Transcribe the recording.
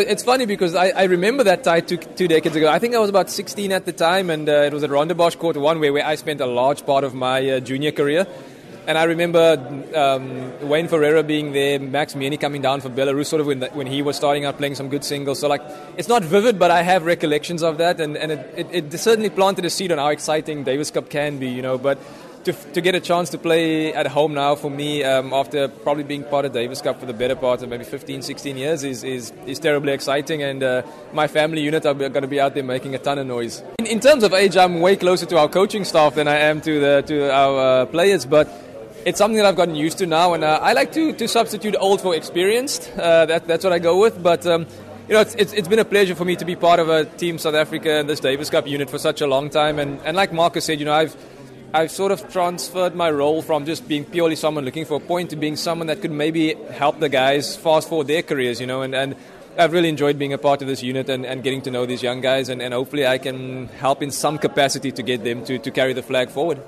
It's funny because I, I remember that tie two, two, decades ago. I think I was about 16 at the time, and uh, it was at Rondebosch Court 1 where, where I spent a large part of my uh, junior career. And I remember um, Wayne Ferreira being there, Max Mirnyi coming down for Belarus, sort of when, the, when he was starting out playing some good singles. So, like, it's not vivid, but I have recollections of that, and, and it, it, it certainly planted a seed on how exciting Davis Cup can be, you know. But to, to get a chance to play at home now for me um, after probably being part of Davis Cup for the better part of maybe 15, 16 years is, is, is terribly exciting. And uh, my family unit are going to be out there making a ton of noise. In, in, terms of age, I'm way closer to our coaching staff than I am to, the, to our uh, players, but it's something that I've gotten used to now. And uh, I like to, to substitute old for experienced. Uh, that, that's what I go with. But um, you know, it's, it's, it's been a pleasure for me to be part of a Team South Africa and this Davis Cup unit for such a long time. And, and like Marcus said, you know, I've I've sort of transferred my role from just being purely someone looking for a point to being someone that could maybe help the guys fast forward their careers, you know, and, and I've really enjoyed being a part of this unit and, and getting to know these young guys, and, and hopefully I can help in some capacity to get them to, to carry the flag forward.